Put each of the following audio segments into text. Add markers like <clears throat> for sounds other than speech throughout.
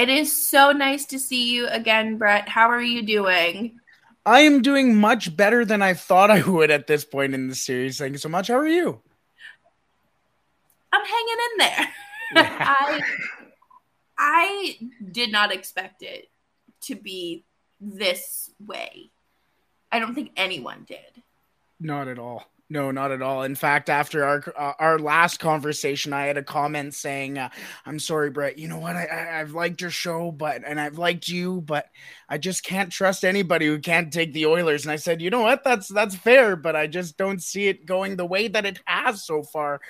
It is so nice to see you again, Brett. How are you doing? I am doing much better than I thought I would at this point in the series. Thank you so much. How are you? I'm hanging in there. Yeah. <laughs> I I did not expect it to be this way. I don't think anyone did. Not at all. No, not at all. In fact, after our uh, our last conversation, I had a comment saying, uh, "I'm sorry, Brett. You know what? I, I have liked your show, but and I've liked you, but I just can't trust anybody who can't take the Oilers." And I said, "You know what? That's that's fair, but I just don't see it going the way that it has so far."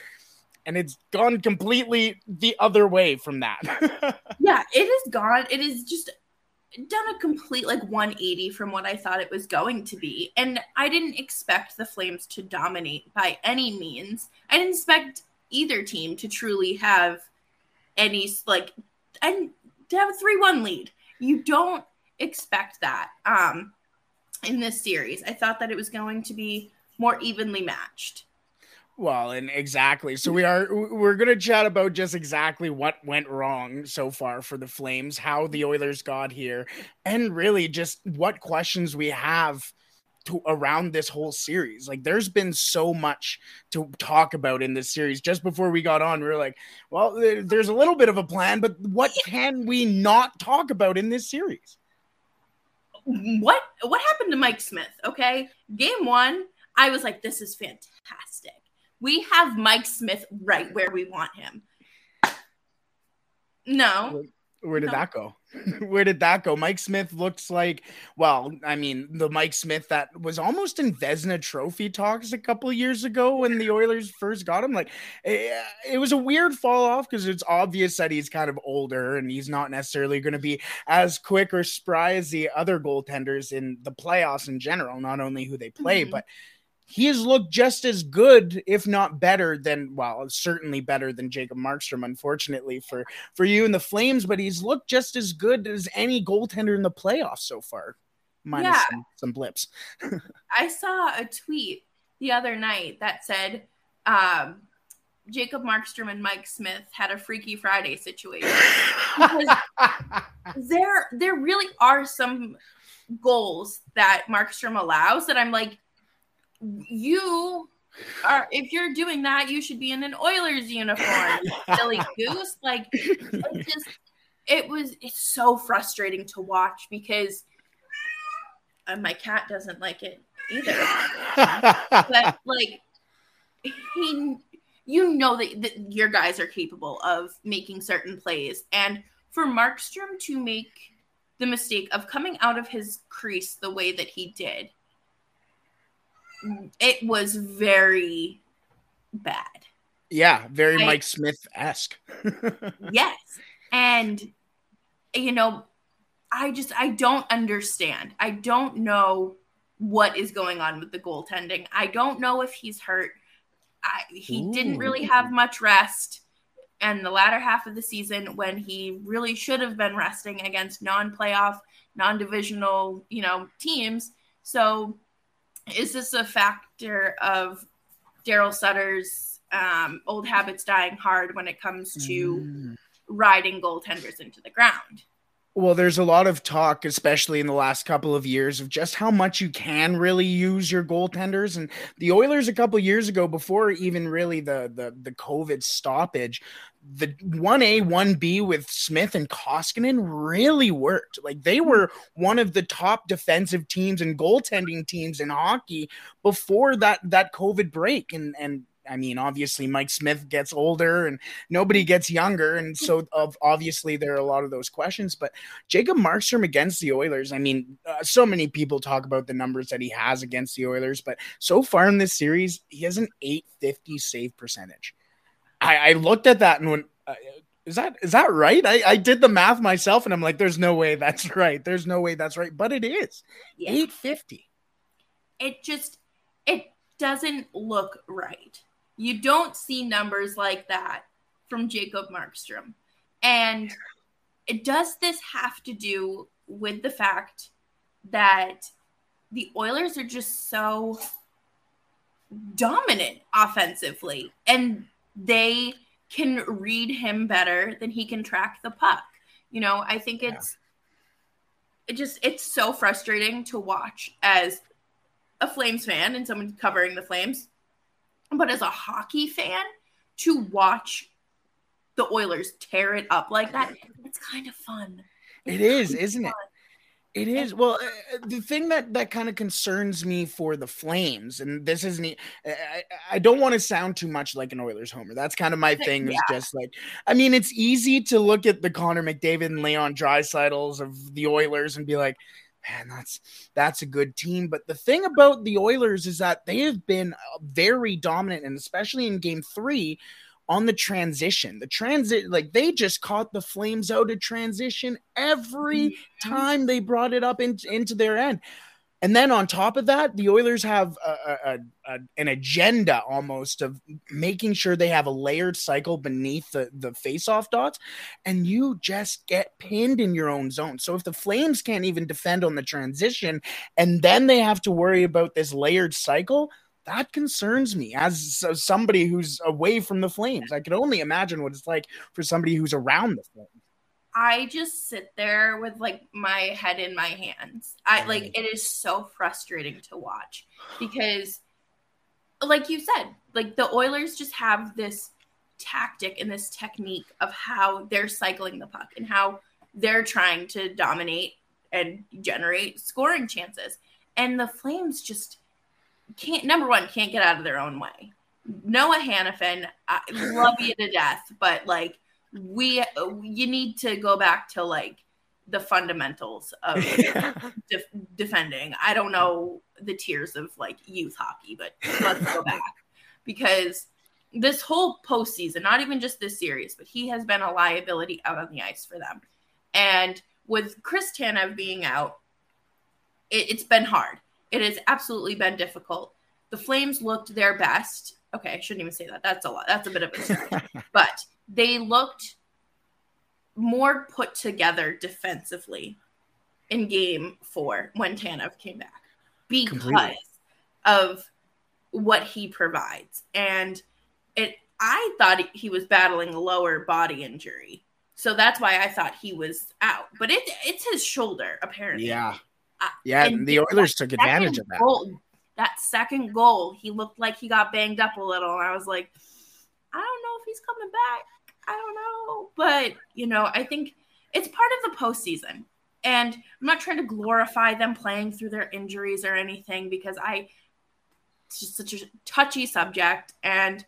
And it's gone completely the other way from that. <laughs> yeah, it is gone. It is just done a complete like 180 from what I thought it was going to be. And I didn't expect the Flames to dominate by any means. I didn't expect either team to truly have any like and to have a 3-1 lead. You don't expect that um in this series. I thought that it was going to be more evenly matched. Well, and exactly. So we are we're going to chat about just exactly what went wrong so far for the Flames, how the Oilers got here, and really just what questions we have to around this whole series. Like there's been so much to talk about in this series. Just before we got on, we were like, well, there's a little bit of a plan, but what can we not talk about in this series? What what happened to Mike Smith? Okay? Game 1, I was like this is fantastic we have Mike Smith right where we want him. No. Where, did no. that go? <laughs> where did that go? Mike Smith looks like, well, I mean, the Mike Smith that was almost in Vezina Trophy talks a couple years ago when the Oilers first got him. Like, it, eh, it was a weird fall off because it's obvious that he's kind of older and he's not necessarily going to be as quick or spry as the other goaltenders in the playoffs in general, not only who they play, mm-hmm. but he has looked just as good, if not better than well, certainly better than Jacob Markstrom, unfortunately for for you and the Flames, but he's looked just as good as any goaltender in the playoffs so far, minus yeah. some, some blips. <laughs> I saw a tweet the other night that said um, Jacob Markstrom and Mike Smith had a Freaky Friday situation. <laughs> there, there really are some goals that Markstrom allows that I'm like you are if you're doing that, you should be in an Oilers uniform, <laughs> silly goose. Like it just it was it's so frustrating to watch because uh, my cat doesn't like it either. but <laughs> like he you know that, that your guys are capable of making certain plays and for Markstrom to make the mistake of coming out of his crease the way that he did it was very bad. Yeah, very Mike Smith esque. <laughs> yes. And, you know, I just, I don't understand. I don't know what is going on with the goaltending. I don't know if he's hurt. I, he Ooh. didn't really have much rest and the latter half of the season when he really should have been resting against non-playoff, non-divisional, you know, teams. So is this a factor of Daryl Sutter's um, old habits dying hard when it comes to mm. riding goaltenders into the ground? Well, there's a lot of talk, especially in the last couple of years, of just how much you can really use your goaltenders. And the Oilers, a couple years ago, before even really the the the COVID stoppage, the one A, one B with Smith and Koskinen really worked. Like they hmm. were one of the top defensive teams and goaltending teams in hockey before that that COVID break. And and I mean, obviously, Mike Smith gets older and nobody gets younger. And so, <laughs> of obviously, there are a lot of those questions. But Jacob Markstrom against the Oilers, I mean, uh, so many people talk about the numbers that he has against the Oilers, but so far in this series, he has an 850 save percentage. I, I looked at that and went, uh, is that is that right? I, I did the math myself and I'm like, there's no way that's <laughs> right. There's no way that's right. But it is. Yeah. 850. It just it doesn't look right. You don't see numbers like that from Jacob Markstrom. And it does this have to do with the fact that the Oilers are just so dominant offensively and they can read him better than he can track the puck. You know, I think it's yeah. it just it's so frustrating to watch as a Flames fan and someone covering the Flames, but as a hockey fan to watch the Oilers tear it up like that, it's kind of fun. It's it is, isn't fun. it? It is well. Uh, uh, the thing that that kind of concerns me for the Flames, and this isn't. I, I don't want to sound too much like an Oilers homer. That's kind of my thing. Yeah. Is just like, I mean, it's easy to look at the Connor McDavid and Leon Draisaitl's of the Oilers and be like, man, that's that's a good team. But the thing about the Oilers is that they have been uh, very dominant, and especially in Game Three on the transition. The transit, like they just caught the Flames out of transition every time they brought it up in, into their end. And then on top of that, the Oilers have a, a, a, an agenda almost of making sure they have a layered cycle beneath the, the face-off dots, and you just get pinned in your own zone. So if the Flames can't even defend on the transition, and then they have to worry about this layered cycle, that concerns me as somebody who's away from the Flames. I can only imagine what it's like for somebody who's around the Flames. I just sit there with like my head in my hands. I like it is so frustrating to watch because like you said, like the Oilers just have this tactic and this technique of how they're cycling the puck and how they're trying to dominate and generate scoring chances. And the Flames just can't number one can't get out of their own way. Noah Hanifin, I love you to death, but like we you need to go back to like the fundamentals of <laughs> de- defending. I don't know the tiers of like youth hockey, but let's go back <laughs> because this whole postseason, not even just this series, but he has been a liability out on the ice for them. And with Chris Tanev being out, it, it's been hard. It has absolutely been difficult. The Flames looked their best. Okay, I shouldn't even say that. That's a lot. That's a bit of a <laughs> stretch. but they looked more put together defensively in game four when Tanev came back because Completely. of what he provides. And it I thought he was battling a lower body injury. So that's why I thought he was out. But it it's his shoulder, apparently. Yeah. Yeah, and the Oilers took advantage of that. Goal, that second goal, he looked like he got banged up a little. And I was like, I don't know if he's coming back. I don't know. But, you know, I think it's part of the postseason. And I'm not trying to glorify them playing through their injuries or anything because I it's just such a touchy subject. And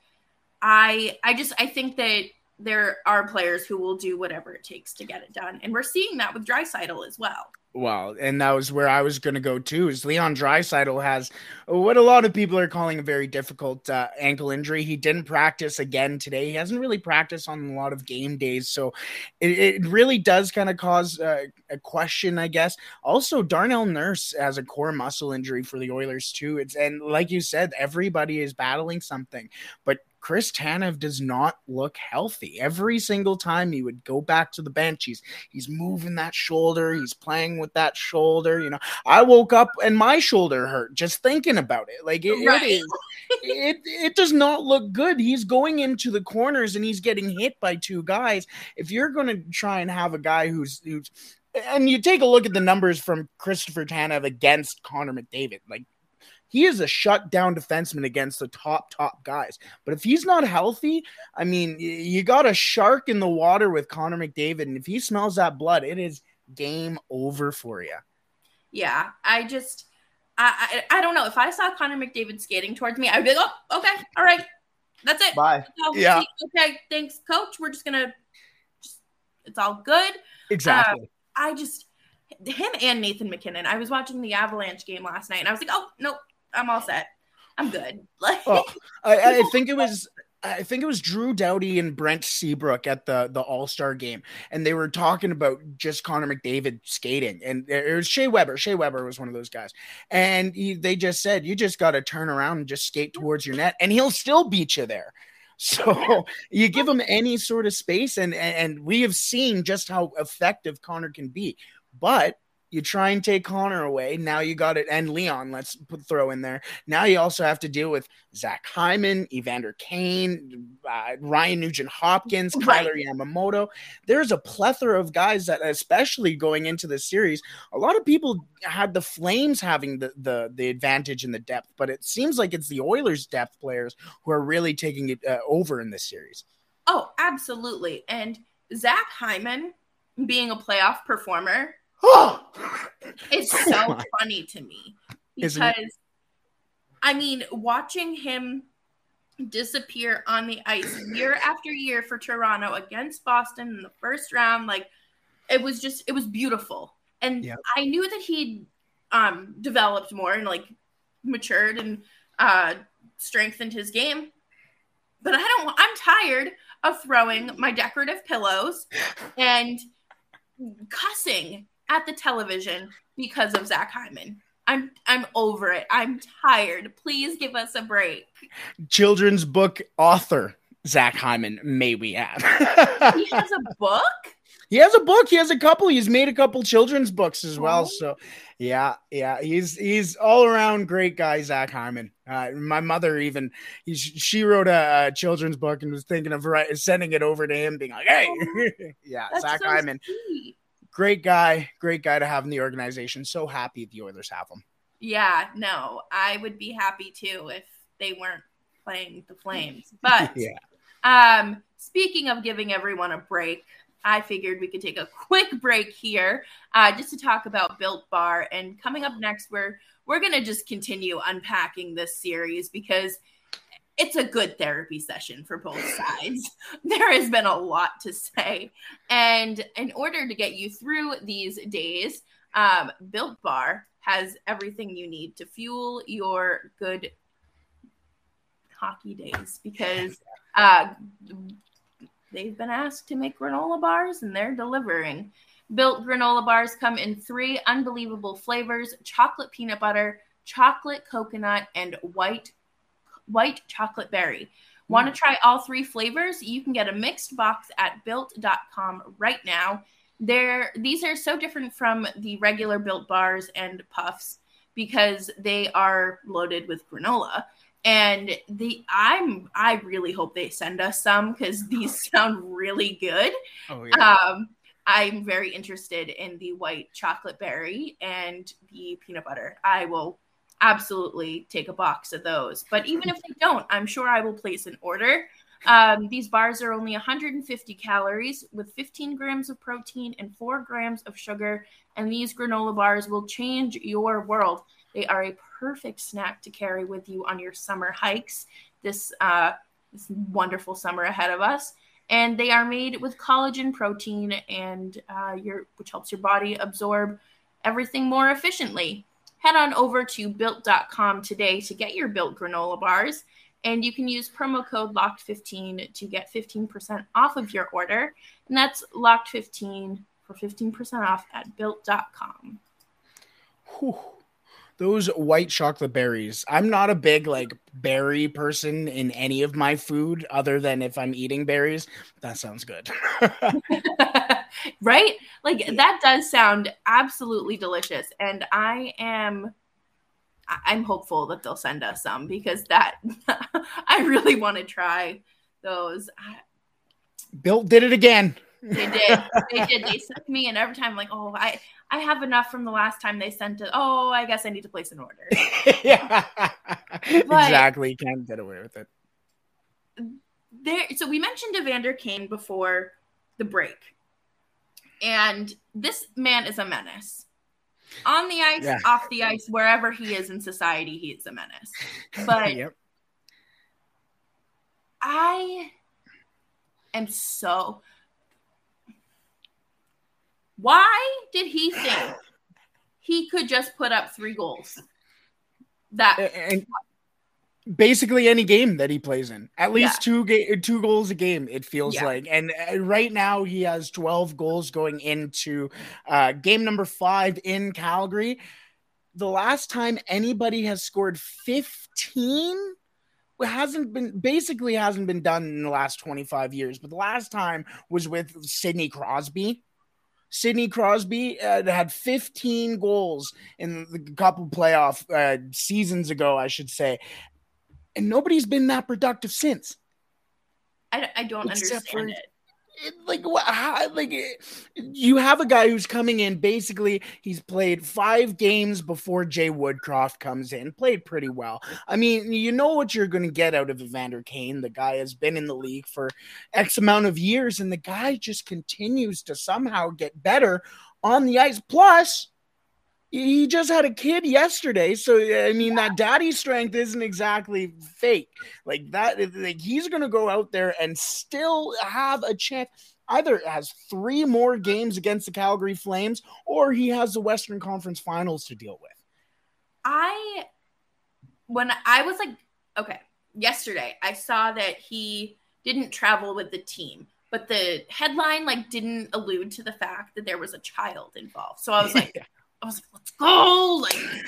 I I just I think that there are players who will do whatever it takes to get it done. And we're seeing that with Draisaitl as well. Well, and that was where I was going to go too. Is Leon Draisaitl has what a lot of people are calling a very difficult uh, ankle injury. He didn't practice again today. He hasn't really practiced on a lot of game days, so it, it really does kind of cause uh, a question, I guess. Also, Darnell Nurse has a core muscle injury for the Oilers too. It's and like you said, everybody is battling something, but Chris Tanev does not look healthy. Every single time he would go back to the bench, he's he's moving that shoulder, he's playing with that shoulder. You know, I woke up and my shoulder hurt just thinking about it. Like it, right. it is, it it does not look good. He's going into the corners and he's getting hit by two guys. If you're going to try and have a guy who's who's and you take a look at the numbers from Christopher Tanev against Connor McDavid, like he is a shutdown defenseman against the top top guys. But if he's not healthy, I mean, you got a shark in the water with Connor McDavid, and if he smells that blood, it is game over for you. Yeah, I just, I, I, I don't know. If I saw Connor McDavid skating towards me, I'd be like, oh, okay, all right, that's it. Bye. yeah. Okay, thanks, coach. We're just gonna, just, it's all good. Exactly. Uh, I just him and Nathan MacKinnon. I was watching the Avalanche game last night, and I was like, oh nope, I'm all set. I'm good. <laughs> Like, well, I, I <laughs> think it was I think it was Drew Doughty and Brent Seabrook at the the All Star game, and they were talking about just Connor McDavid skating, and it was Shea Weber. Shea Weber was one of those guys, and he, they just said you just got to turn around and just skate towards your net, and he'll still beat you there. <laughs> So you give him any sort of space, and and we have seen just how effective Connor can be. But You try and take Connor away. Now you got it, and Leon. Let's put throw in there. Now you also have to deal with Zach Hyman, Evander Kane, uh, Ryan Nugent Hopkins, Right. Kailer Yamamoto. There's a plethora of guys that, especially going into this series, a lot of people had the Flames having the the the advantage in the depth, but it seems like it's the Oilers' depth players who are really taking it uh, over in this series. Oh, absolutely. And Zach Hyman being a playoff performer <gasps> Oh, is so funny to me because? I mean, watching him disappear on the ice year after year for Toronto against Boston in the first round, like it was just it was beautiful. And Yep. I knew that he'd um developed more and like matured and uh strengthened his game. But I don't I'm tired of throwing my decorative pillows <sighs> and cussing at the television because of Zach Hyman. I'm I'm over it. I'm tired. Please give us a break. children's book author Zach Hyman, may we add. <laughs> He has a book. he has a book. He has a couple. He's made a couple children's books as well. Oh. So, yeah, yeah, he's he's all around great guy, Zach Hyman. Uh, my mother even he, she wrote a, a children's book and was thinking of sending it over to him, being like, "Hey, <laughs> yeah, That's Zach so Hyman, sweet. Great guy, great guy to have in the organization. So happy the Oilers have him." Yeah, no, I would be happy too if they weren't playing the Flames. But <laughs> Yeah. um, speaking of giving everyone a break, I figured we could take a quick break here uh, just to talk about Built Bar. And coming up next, we're we're gonna just continue unpacking this series because it's a good therapy session for both sides. <laughs> there has been a lot to say, and in order to get you through these days, um, Built Bar has everything you need to fuel your good hockey days because uh, they've been asked to make granola bars and they're delivering. Built granola bars come in three unbelievable flavors chocolate peanut butter, chocolate coconut, and white white chocolate berry. Want to try all three flavors? You can get a mixed box at built.com right now. They're, these are so different from the regular built bars and puffs because they are loaded with granola. And the I'm I really hope they send us some because these <laughs> sound really good. Oh Um, I'm very interested in the white chocolate berry and the peanut butter. I will absolutely take a box of those. But even if they don't, I'm sure I will place an order. Um, these bars are only 150 calories with 15 grams of protein and 4 grams of sugar. And these granola bars will change your world. They are a perfect snack to carry with you on your summer hikes. This uh, this wonderful summer ahead of us and they are made with collagen protein and uh, your which helps your body absorb everything more efficiently head on over to built.com today to get your built granola bars and you can use promo code locked15 to get 15% off of your order and that's locked15 for 15% off at built.com Whew. Those white chocolate berries. I'm not a big like berry person in any of my food other than if I'm eating berries. That sounds good. <laughs> <laughs> right? Like that does sound absolutely delicious, and I am. I'm hopeful that they'll send us some because that <laughs> I really want to try those. Bill did it again. They did, they did. They sent me, and every time, I'm like, oh, I I have enough from the last time they sent it. Oh, I guess I need to place an order. <laughs> yeah. exactly. You can't get away with it. there so we mentioned Evander Kane before the break. And this man is a menace. On the ice, Yeah. off the ice, wherever he is in society, he is a menace. But <laughs> yep. I am so why did he think he could just put up three goals? That And basically any game that he plays in, at least Yeah. two ga- two goals a game. It feels Yeah. like, and uh, right now he has 12 goals going into uh, game number five in Calgary. The last time anybody has scored 15 hasn't been basically hasn't been done in the last 25 years but the last time was with sidney crosby Sidney Crosby uh, had 15 goals in the couple playoff uh, seasons ago, I should say, and nobody's been that productive since. I, I don't Except understand for, it. like how, like you have a guy who's coming in basically he's played five games before Jay Woodcroft comes in played pretty well. I mean you know what you're going to get out of Evander Kane. The guy has been in the league for X amount of years and the guy just continues to somehow get better on the ice. Plus he just had a kid yesterday so i mean that daddy strength isn't exactly fake. Like that like he's gonna go out there and still have a chance. Either has three more games against the calgary flames or he has the western conference finals to deal with. I when i was like okay yesterday i saw that he didn't travel with the team but the headline like didn't allude to the fact that there was a child involved. So i was <laughs> like I was like, let's go. Like,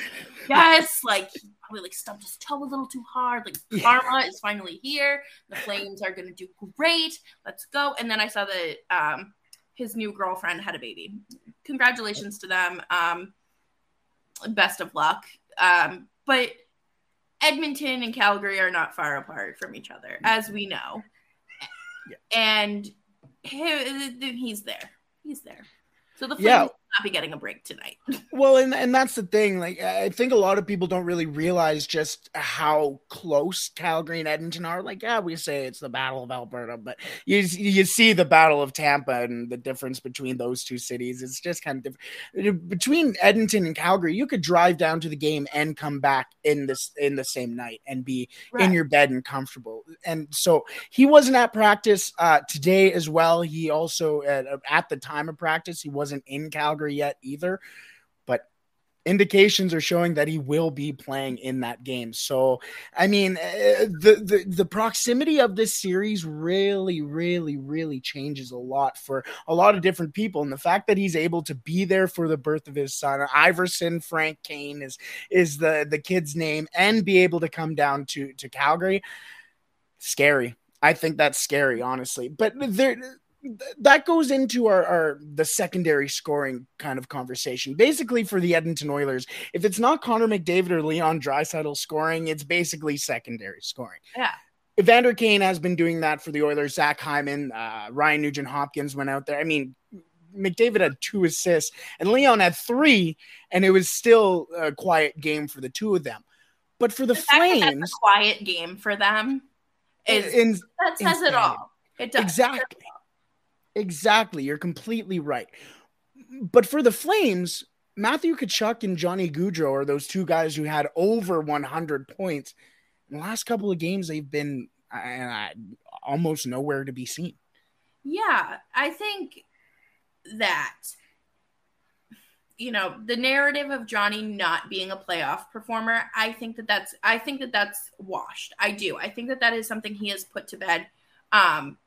yes, like he probably like stubbed his toe a little too hard. Like karma is finally here. The Flames are gonna do great. Let's go. And then I saw that um his new girlfriend had a baby. Congratulations to them. Um best of luck. Um, but Edmonton and Calgary are not far apart from each other, as we know. Yeah. And he, he's there. He's there. So the Flames yeah not be getting a break tonight. well, and and that's the thing. Like I think a lot of people don't really realize just how close Calgary and Edmonton are. Like, yeah, we say it's the Battle of Alberta, but you you see the Battle of Tampa and the difference between those two cities. It's just kind of different. Between Edmonton and Calgary, you could drive down to the game and come back in this in the same night and be right. in your bed and comfortable. And so he wasn't at practice uh, today as well. He also at, at the time of practice he wasn't in Calgary yet either. But indications are showing that he will be playing in that game. So, I mean, uh, the, the the proximity of this series really, really, really changes a lot for a lot of different people. And the fact that he's able to be there for the birth of his son, Iverson Frank Kane is is the the kid's name, and be able to come down to to Calgary, scary. I think that's scary, honestly. But there that goes into our, our the secondary scoring kind of conversation. Basically, for the Edmonton Oilers, if it's not Connor McDavid or Leon Draisaitl scoring, it's basically secondary scoring. Yeah. Evander Kane has been doing that for the Oilers. Zach Hyman, uh, Ryan Nugent Hopkins went out there. I mean, McDavid had two assists and Leon had three, and it was still a quiet game for the two of them. But for the, the Flames, a quiet game for them is in, that says it all. It does exactly. Exactly. You're completely right. But for the Flames, Matthew Tkachuk and Johnny Gaudreau are those two guys who had over 100 points. In the last couple of games, they've been uh, almost nowhere to be seen. Yeah, I think that you know the narrative of Johnny not being a playoff performer. I think that that's I think that that's washed. I do. I think that that is something he has put to bed. Um,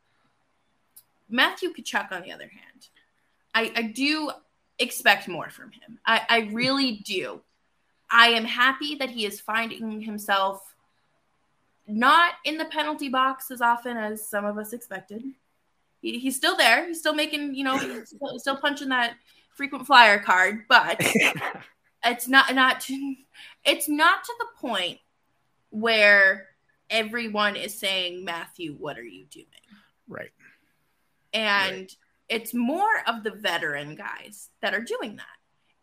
Matthew Tkachuk, on the other hand, I, I do expect more from him. I, I really do. I am happy that he is finding himself not in the penalty box as often as some of us expected. He, he's still there. He's still making, you know, still, still punching that frequent flyer card, but <laughs> it's not not to, it's not to the point where everyone is saying, Matthew, what are you doing? Right. And right. it's more of the veteran guys that are doing that.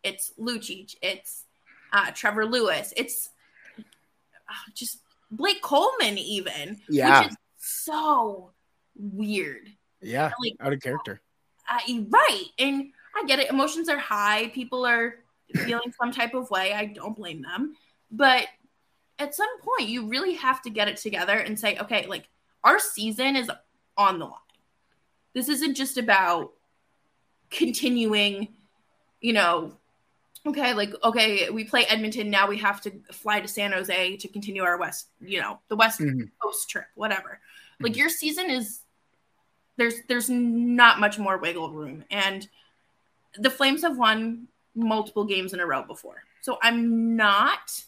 It's Lucic, it's uh, Trevor Lewis, it's uh, just Blake Coleman, even. Yeah. Which is so weird. Yeah. Like, out of character. Uh, right. And I get it. Emotions are high. People are feeling some type of way. I don't blame them. But at some point, you really have to get it together and say, okay, like our season is on the line. This isn't just about continuing, you know, okay, like, okay, we play Edmonton. Now we have to fly to San Jose to continue our West, you know, the West mm-hmm. Coast trip, whatever. Like mm-hmm. your season is there's there's not much more wiggle room. And the Flames have won multiple games in a row before. So I'm not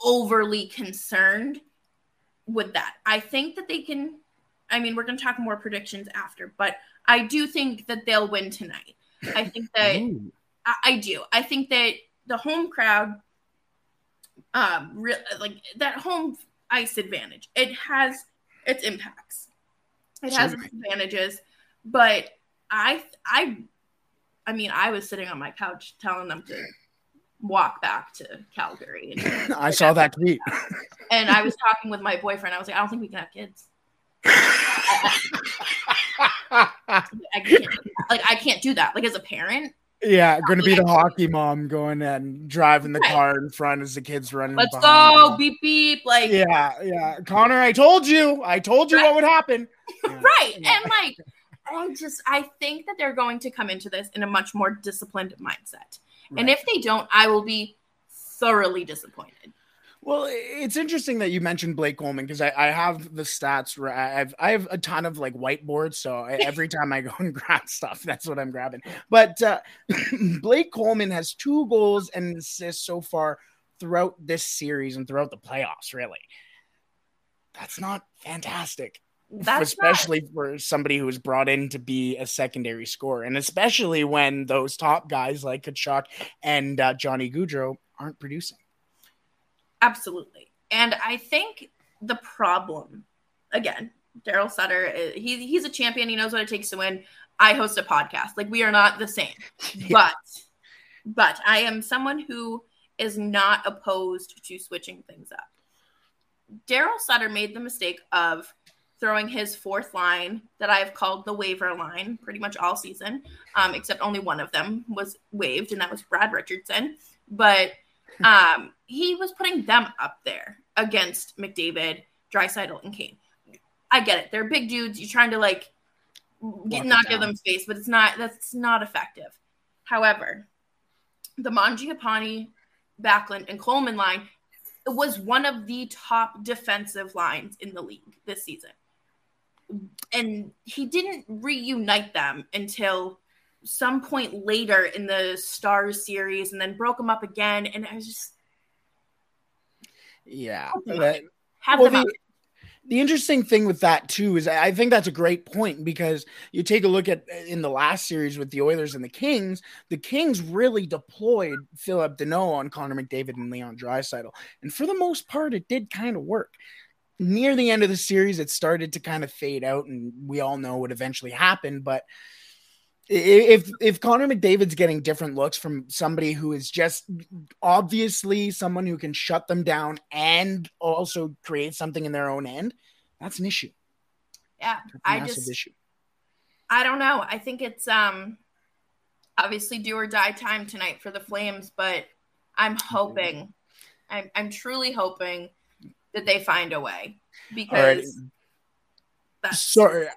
overly concerned with that. I think that they can I mean, we're going to talk more predictions after, but I do think that they'll win tonight. I think <laughs> that I, I, do. I think that the home crowd, um, re- like that home ice advantage, it has its impacts. It has its advantages, but I, I, I mean, I was sitting on my couch telling them to walk back to Calgary. And, <laughs> I saw that <laughs> tweet. And I was talking with my boyfriend. I was like, I don't think we can have kids. <laughs> I can't, like I can't do that. Like as a parent. Yeah, going to be the hockey mom going and driving the car in front as the kids running. Let's go, beep beep. Like yeah, yeah. Connor, I told you, I told you right. what would happen. <laughs> Yeah. right, and like I just I think that they're going to come into this in a much more disciplined mindset. Right. And if they don't, I will be thoroughly disappointed. Well, it's interesting that you mentioned Blake Coleman because I, I, have the stats. I have I have a ton of like whiteboards, so <laughs> every time I go and <laughs> grab stuff, that's what I'm grabbing. But uh, <clears throat> Blake Coleman has two goals and assists so far throughout this series and throughout the playoffs. Really, that's not fantastic. That's especially not... for somebody who was brought in to be a secondary scorer, and especially when those top guys like Tkachuk and uh, Johnny Gaudreau aren't producing. Absolutely, and I think the problem, again, Daryl Sutter, uh, he, he's a champion. He knows what it takes to win. I host a podcast. Like we are not the same, <laughs> yeah. but but I am someone who is not opposed to switching things up. Daryl Sutter made the mistake of throwing his fourth line that I've called the waiver line pretty much all season, um, except only one of them was waived, and that was Brad Richardson. But um, he was putting them up there against McDavid, Draisaitl, and Kane. I get it; they're big dudes. You're trying to like get, not give them space, but it's not that's not effective. However, the Mangiapane, Backlund, and Coleman line was one of the top defensive lines in the league this season and he didn't reunite them until some point later in the Stars series and then broke them up again. And I was just. Yeah. That, have well, them the, the interesting thing with that too is I think that's a great point because you take a look at uh, in the last series with the Oilers and the Kings, the Kings really deployed Phillip Danault on Connor McDavid and Leon Draisaitl, and for the most part, it did kind of work near the end of the series, it started to kind of fade out, and we all know what eventually happened. But if if Connor McDavid's getting different looks from somebody who is just obviously someone who can shut them down and also create something in their own end, that's an issue. Yeah, I just issue. I don't know. I think it's um obviously do or die time tonight for the Flames, but I'm hoping, I'm I'm truly hoping that they find a way because right. sorry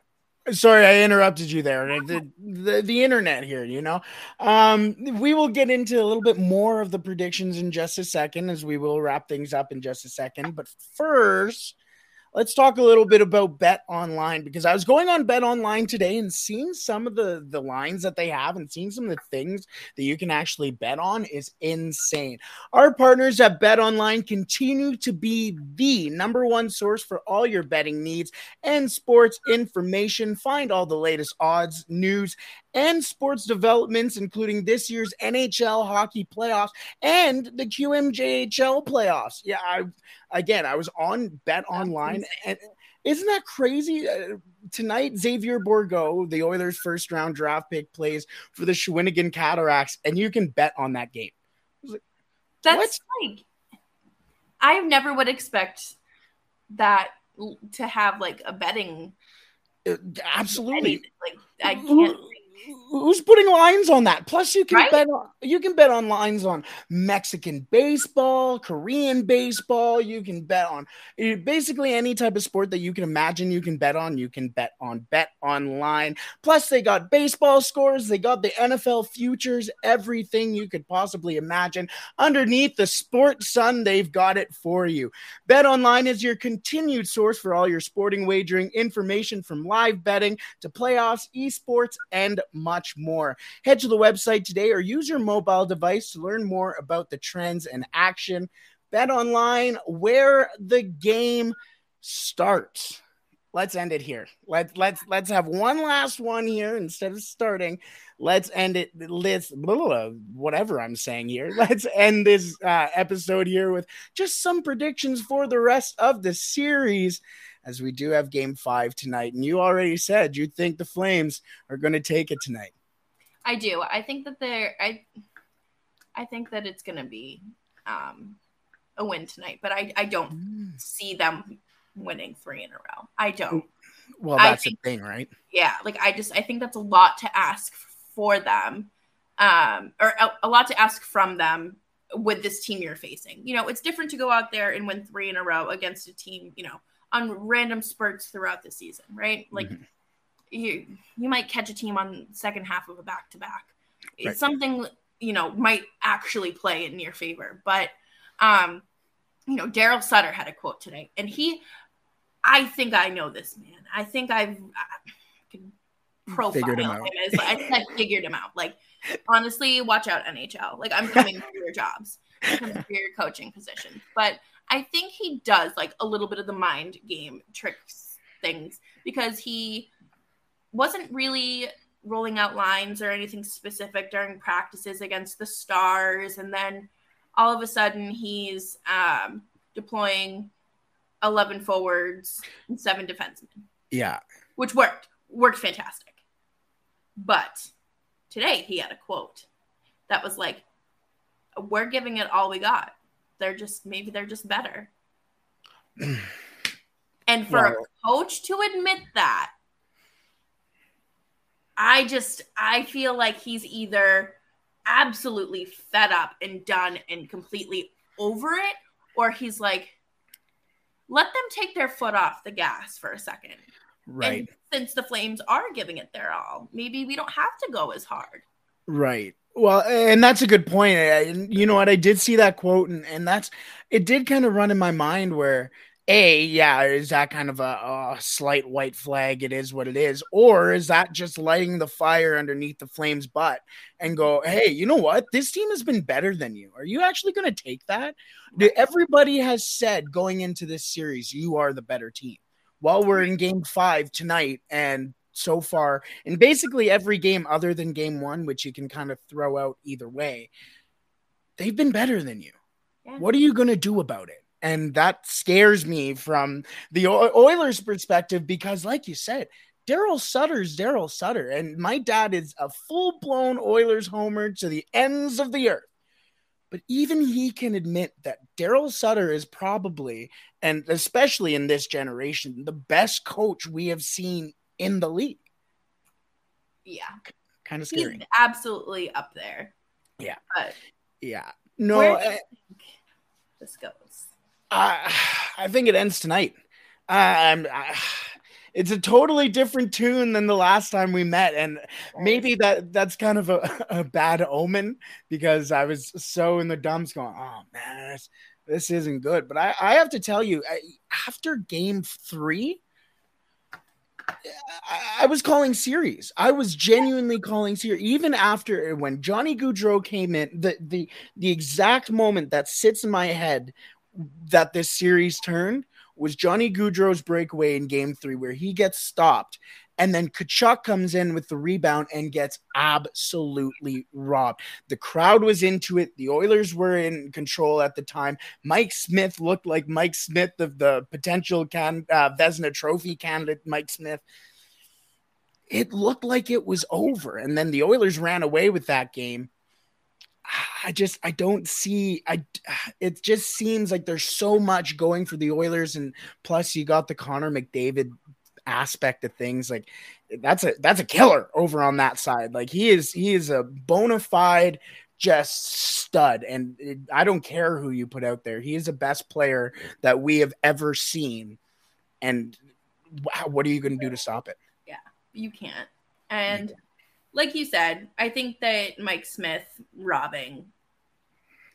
sorry i interrupted you there. The, the, the internet here you know? Um we will get into a little bit more of the predictions in just a second as we will wrap things up in just a second. But first let's talk a little bit about bet online because i was going on bet online today and seeing some of the the lines that they have and seeing some of the things that you can actually bet on is insane. Our partners at bet online continue to be the number one source for all your betting needs and sports information. Find all the latest odds news and sports developments, including this year's NHL hockey playoffs and the QMJHL playoffs. Yeah, I again, I was on Bet Online, and isn't that crazy? Uh, tonight, Xavier Bourgault, the Oilers' first round draft pick, plays for the Shawinigan Cataracts, and you can bet on that game. Like, That's what? like I never would expect that to have like a betting. Uh, absolutely. Like I can't who's putting lines on that? Plus, you can right? bet on you can bet on lines on Mexican baseball, Korean baseball. You can bet on eh, basically any type of sport that you can imagine. You can bet on. You can bet on Bet Online. Plus, they got baseball scores. They got the NFL futures. Everything you could possibly imagine underneath the Sports sun. They've got it for you. Bet Online is your continued source for all your sporting wagering information from live betting to playoffs, esports, and much more. Head to the website today or use your mobile device to learn more about the trends and action. Bet online where the game starts. let's end it here. Let's let's let's have one last one here instead of starting. Let's end it. Let's whatever I'm saying here. <laughs> Let's end this uh, episode here with just some predictions for the rest of the series, as we do have Game Five tonight. And you already said you think the Flames are going to take it tonight. I do. I think that they're. I. I think that it's going to be um, a win tonight, but I I don't mm. see them winning three in a row. I don't. Well, that's think, the thing, right? Yeah, like I just I think that's a lot to ask for them, um, or a, a lot to ask from them with this team you're facing. You know, it's different to go out there and win three in a row against a team, you know, on random spurts throughout the season, right? Like mm-hmm. you you might catch a team on second half of a back to back. It's something you know might actually play in your favor, but um, you know, Daryl Sutter had a quote today, and he I think I know this man. I think I've I profiled figured him, him as I I figured him out. Like honestly, watch out NHL. Like I'm coming for your jobs, I'm coming for your coaching position. But I think he does like a little bit of the mind game tricks things because he wasn't really rolling out lines or anything specific during practices against the stars and then all of a sudden he's um, deploying 11 forwards and seven defensemen. Yeah. Which worked. Worked fantastic. But today he had a quote that was like, We're giving it all we got. They're just, maybe they're just better. <clears throat> and for a coach to admit that, I just, I feel like he's either absolutely fed up and done and completely over it, or he's like, let them take their foot off the gas for a second. Right. And since the Flames are giving it their all, maybe we don't have to go as hard. Right. Well, and that's a good point. You know what? I did see that quote, and, and that's it did kind of run in my mind where a yeah is that kind of a, a, slight white flag? It is what it is. Or is that just lighting the fire underneath the flames butt and go hey you know what? This team has been better than you. Are you actually going to take that? Everybody has said going into this series you are the better team. While we're in game five tonight and so far in basically every game other than game one which you can kind of throw out either way they've been better than you yeah. what are you going to do about it and that scares me from the Oilers' perspective because, like you said, Daryl Sutter's Daryl Sutter. And my dad is a full blown Oilers homer to the ends of the earth. But even he can admit that Daryl Sutter is probably, and especially in this generation, the best coach we have seen in the league. Yeah. Kind of scary. He's absolutely up there. Yeah. But yeah. No. Where do you think this goes? I, I think it ends tonight. Um, I, it's a totally different tune than the last time we met, and maybe that that's kind of a, <laughs> a bad omen because I was so in the dumps, going, "Oh man, this, this isn't good." But I, I have to tell you, after Game Three, I, was calling series. I was genuinely calling series. Even after when Johnny Gaudreau came in, the the the exact moment that sits in my head that this series turned was Johnny Gaudreau's breakaway in game three, where he gets stopped. And then Tkachuk comes in with the rebound and gets absolutely robbed. The crowd was into it. The Oilers were in control at the time. Mike Smith looked like Mike Smith of the potential can, uh, Vezina Trophy candidate, Mike Smith. It looked like it was over. And then the Oilers ran away with that game. I just I don't see I it just seems like there's so much going for the Oilers and plus you got the Connor McDavid aspect of things like that's a that's a killer over on that side. Like he is he is a bona fide just stud and it, I don't care who you put out there. He is the best player that we have ever seen. And wow, what are you going to do to stop it? Yeah you can't. And like you said, I think that Mike Smith robbing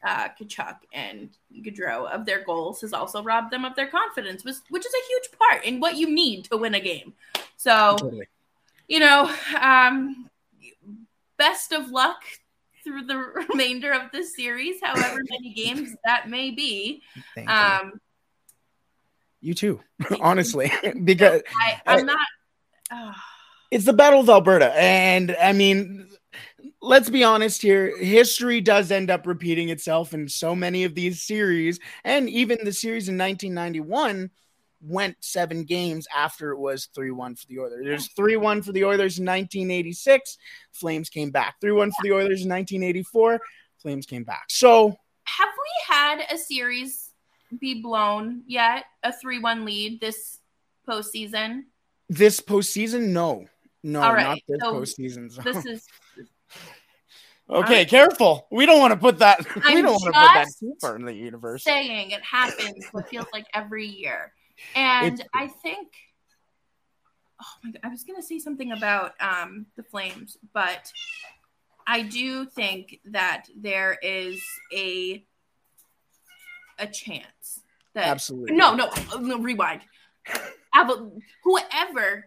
uh, Tkachuk and Gaudreau of their goals has also robbed them of their confidence, which, which is a huge part in what you need to win a game. So, totally. you know, um, best of luck through the <laughs> remainder of this series, however many games that may be. Um, You too, honestly, <laughs> because I, I'm not. Uh, it's the Battle of Alberta, and I mean, let's be honest here. History does end up repeating itself in so many of these series, and even the series in 1991 went seven games after it was 3 1 for the Oilers. There's 3 1 for the Oilers in 1986. Flames came back. 3 1 for the Oilers in 1984. Flames came back. So, have we had a series be blown yet? A 3 1 lead this postseason? This postseason? No. No, All right, not this so postseason. So. <laughs> This is okay, careful. We don't want to put that. <laughs> we I'm don't want to put that far in the universe. saying it happens what feels like every year. And It's- I think oh my god, I was gonna say something about um the flames, but I do think that there is a a chance that Absolutely. no, no, no rewind. Whoever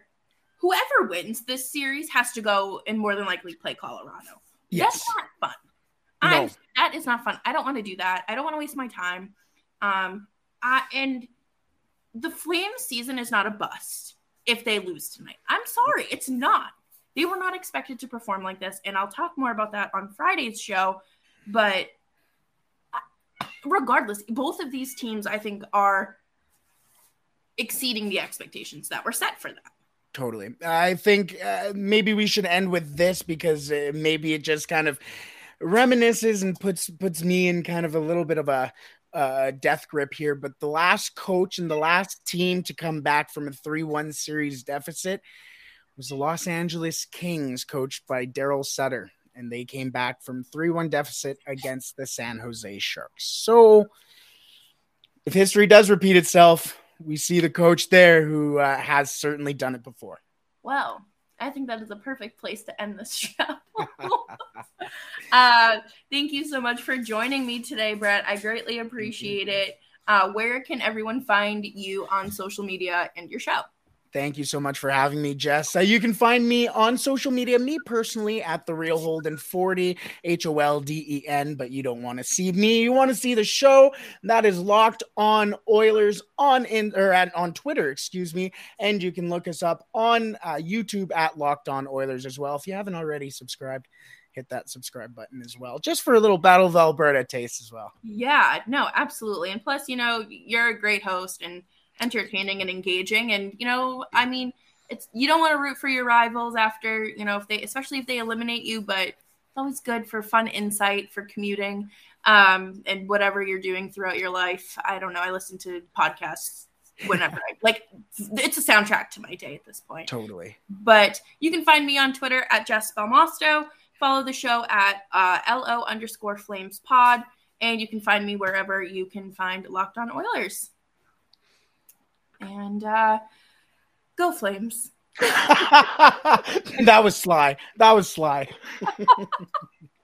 whoever wins this series has to go and more than likely play Colorado. Yes. That's not fun. No. I'm, that is not fun. I don't want to do that. I don't want to waste my time. Um, I, and the Flames season is not a bust if they lose tonight. I'm sorry, it's not. They were not expected to perform like this, and I'll talk more about that on Friday's show. But uh, regardless, both of these teams, I think, are exceeding the expectations that were set for them. Totally. I think uh, maybe we should end with this because uh, maybe it just kind of reminisces and puts puts me in kind of a little bit of a uh, death grip here. But the last coach and the last team to come back from a three-one series deficit was the Los Angeles Kings, coached by Darryl Sutter, and they came back from three-one deficit against the San Jose Sharks. So, if history does repeat itself, we see the coach there who uh, has certainly done it before. Well, I think that is a perfect place to end this <laughs> show. <laughs> uh, thank you so much for joining me today, Brett. I greatly appreciate it. Uh, where can everyone find you on social media and your show? Thank you so much for having me, Jess. Uh, you can find me on social media, me personally, at the Real Holden 40, H O L D E N. But you don't want to see me. You want to see the show that is locked on Oilers on in or at, on Twitter, excuse me. And you can look us up on uh, YouTube at Locked On Oilers as well. If you haven't already subscribed, hit that subscribe button as well, just for a little Battle of Alberta taste as well. Yeah, no, absolutely. And plus, you know, you're a great host and entertaining and engaging. And, you know, I mean, it's you don't want to root for your rivals after, you know, if they especially if they eliminate you, but it's always good for fun insight for commuting um and whatever you're doing throughout your life. I don't know. I listen to podcasts whenever I <laughs> like it's a soundtrack to my day at this point. Totally. But you can find me on Twitter at Jess Belmosto. Follow the show at uh, LO underscore flames pod. And you can find me wherever you can find Locked On Oilers. And uh, go Flames. <laughs> that was sly. That was sly. <laughs>